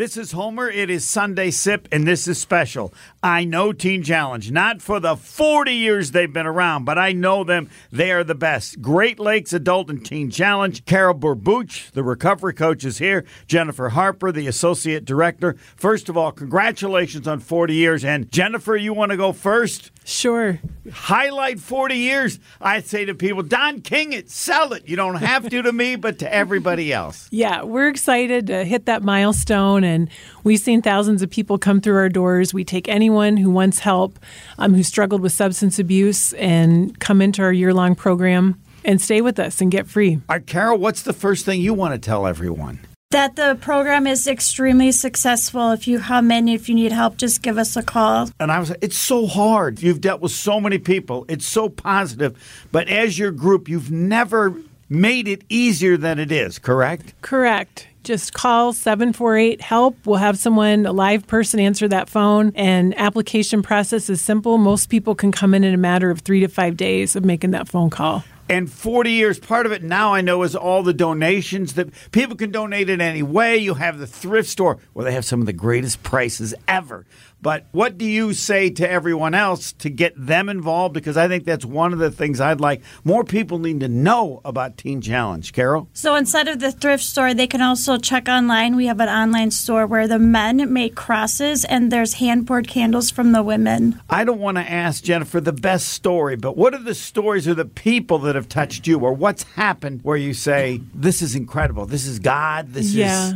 This is Homer. It is Sunday Sip, and this is special. I know Teen Challenge, not for the 40 years they've been around, but I know them. They are the best. Great Lakes Adult and Teen Challenge. Carol Burbuch, the recovery coach, is here. Jennifer Harper, the associate director. First of all, congratulations on 40 years. And Jennifer, you want to go first? Sure. Highlight 40 years. I say to people, Don King it, sell it. You don't have to to me, but to everybody else. Yeah, we're excited to hit that milestone, and we've seen thousands of people come through our doors. We take anyone who wants help, um, who struggled with substance abuse, and come into our year long program and stay with us and get free. All right, Carol, what's the first thing you want to tell everyone? That the program is extremely successful. If you come in, if you need help, just give us a call. And I was like, it's so hard. You've dealt with so many people. It's so positive. But as your group, you've never made it easier than it is, correct? Correct. Just call 748 HELP. We'll have someone, a live person, answer that phone. And application process is simple. Most people can come in in a matter of three to five days of making that phone call. And 40 years, part of it now I know is all the donations that people can donate in any way. You have the thrift store where they have some of the greatest prices ever. But what do you say to everyone else to get them involved? Because I think that's one of the things I'd like more people need to know about Teen Challenge. Carol? So instead of the thrift store, they can also check online. We have an online store where the men make crosses and there's hand poured candles from the women. I don't want to ask Jennifer the best story, but what are the stories of the people that have touched you or what's happened where you say, this is incredible? This is God. This is. yeah. is.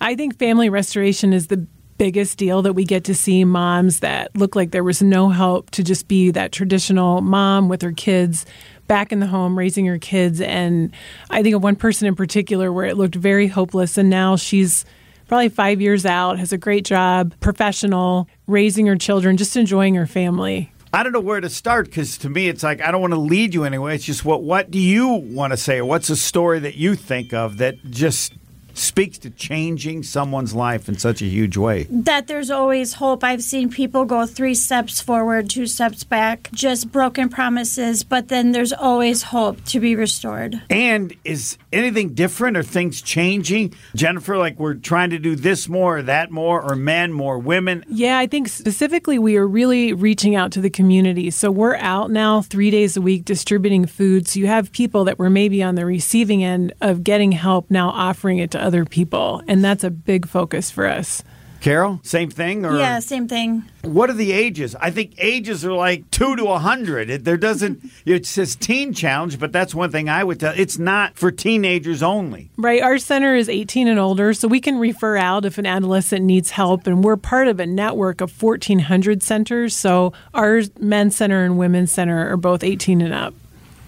I think family restoration is the biggest deal that we get to see moms that look like there was no help to just be that traditional mom with her kids back in the home raising her kids and i think of one person in particular where it looked very hopeless and now she's probably five years out has a great job professional raising her children just enjoying her family I don't know where to start because to me it's like I don't want to lead you anyway. It's just what what do you want to say? What's a story that you think of that just speaks to changing someone's life in such a huge way. That there's always hope. I've seen people go three steps forward, two steps back, just broken promises, but then there's always hope to be restored. And is anything different? Are things changing? Jennifer, like we're trying to do this more or that more, or men more, women? Yeah, I think specifically we are really reaching out to the community. So we're out now three days a week distributing food. So you have people that were maybe on the receiving end of getting help now offering it to other people. And that's a big focus for us. Carol, same thing, or yeah, same thing. What are the ages? I think ages are like two to a hundred. There doesn't. It says teen challenge, but that's one thing I would tell. It's not for teenagers only. Right. Our center is 18 and older, so we can refer out if an adolescent needs help, and we're part of a network of 1,400 centers. So our men's center and women's center are both 18 and up.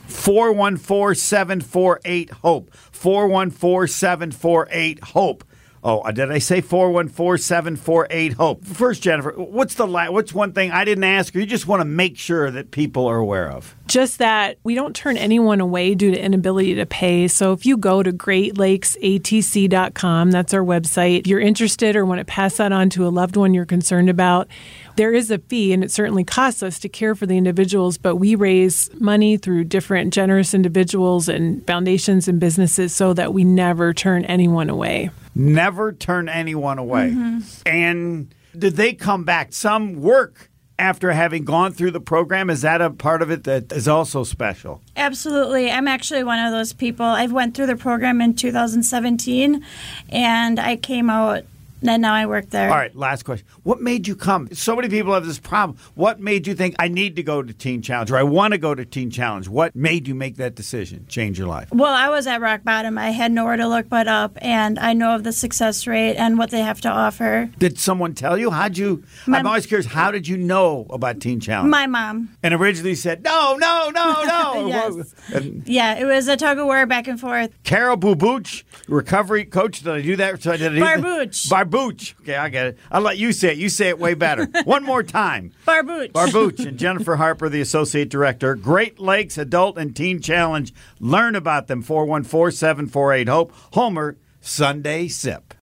414 748 HOPE. 414 748 HOPE. Oh, uh, did I say 414 748 HOPE? First, Jennifer, what's the la- what's one thing I didn't ask you? You just want to make sure that people are aware of. Just that we don't turn anyone away due to inability to pay. So if you go to greatlakesatc.com, that's our website, if you're interested or want to pass that on to a loved one you're concerned about, there is a fee, and it certainly costs us to care for the individuals, but we raise money through different generous individuals and foundations and businesses so that we never turn anyone away. Never turn anyone away. Mm-hmm. And did they come back? Some work after having gone through the program? Is that a part of it that is also special? Absolutely. I'm actually one of those people. I went through the program in 2017 and i came out and now I work there. All right, last question. What made you come? So many people have this problem. What made you think I need to go to Teen Challenge or I want to go to Teen Challenge? What made you make that decision, change your life? Well, I was at rock bottom. I had nowhere to look but up, and I know of the success rate and what they have to offer. Did someone tell you? How'd you? My, I'm always curious. How did you know about Teen Challenge? My mom. And originally said, no, no, no, no. yes. And yeah, it was a tug of war back and forth. Carol Bubuch, recovery coach. Did I do that? Did I do Barbuch. That? Barbuch. Okay, I get it. I'll let you say it. You say it way better. One more time. Barbuch. Barbuch and Jennifer Harper, the associate director. Great Lakes Adult and Teen Challenge. Learn about them. 414 748 HOPE. Homer, Sunday Sip.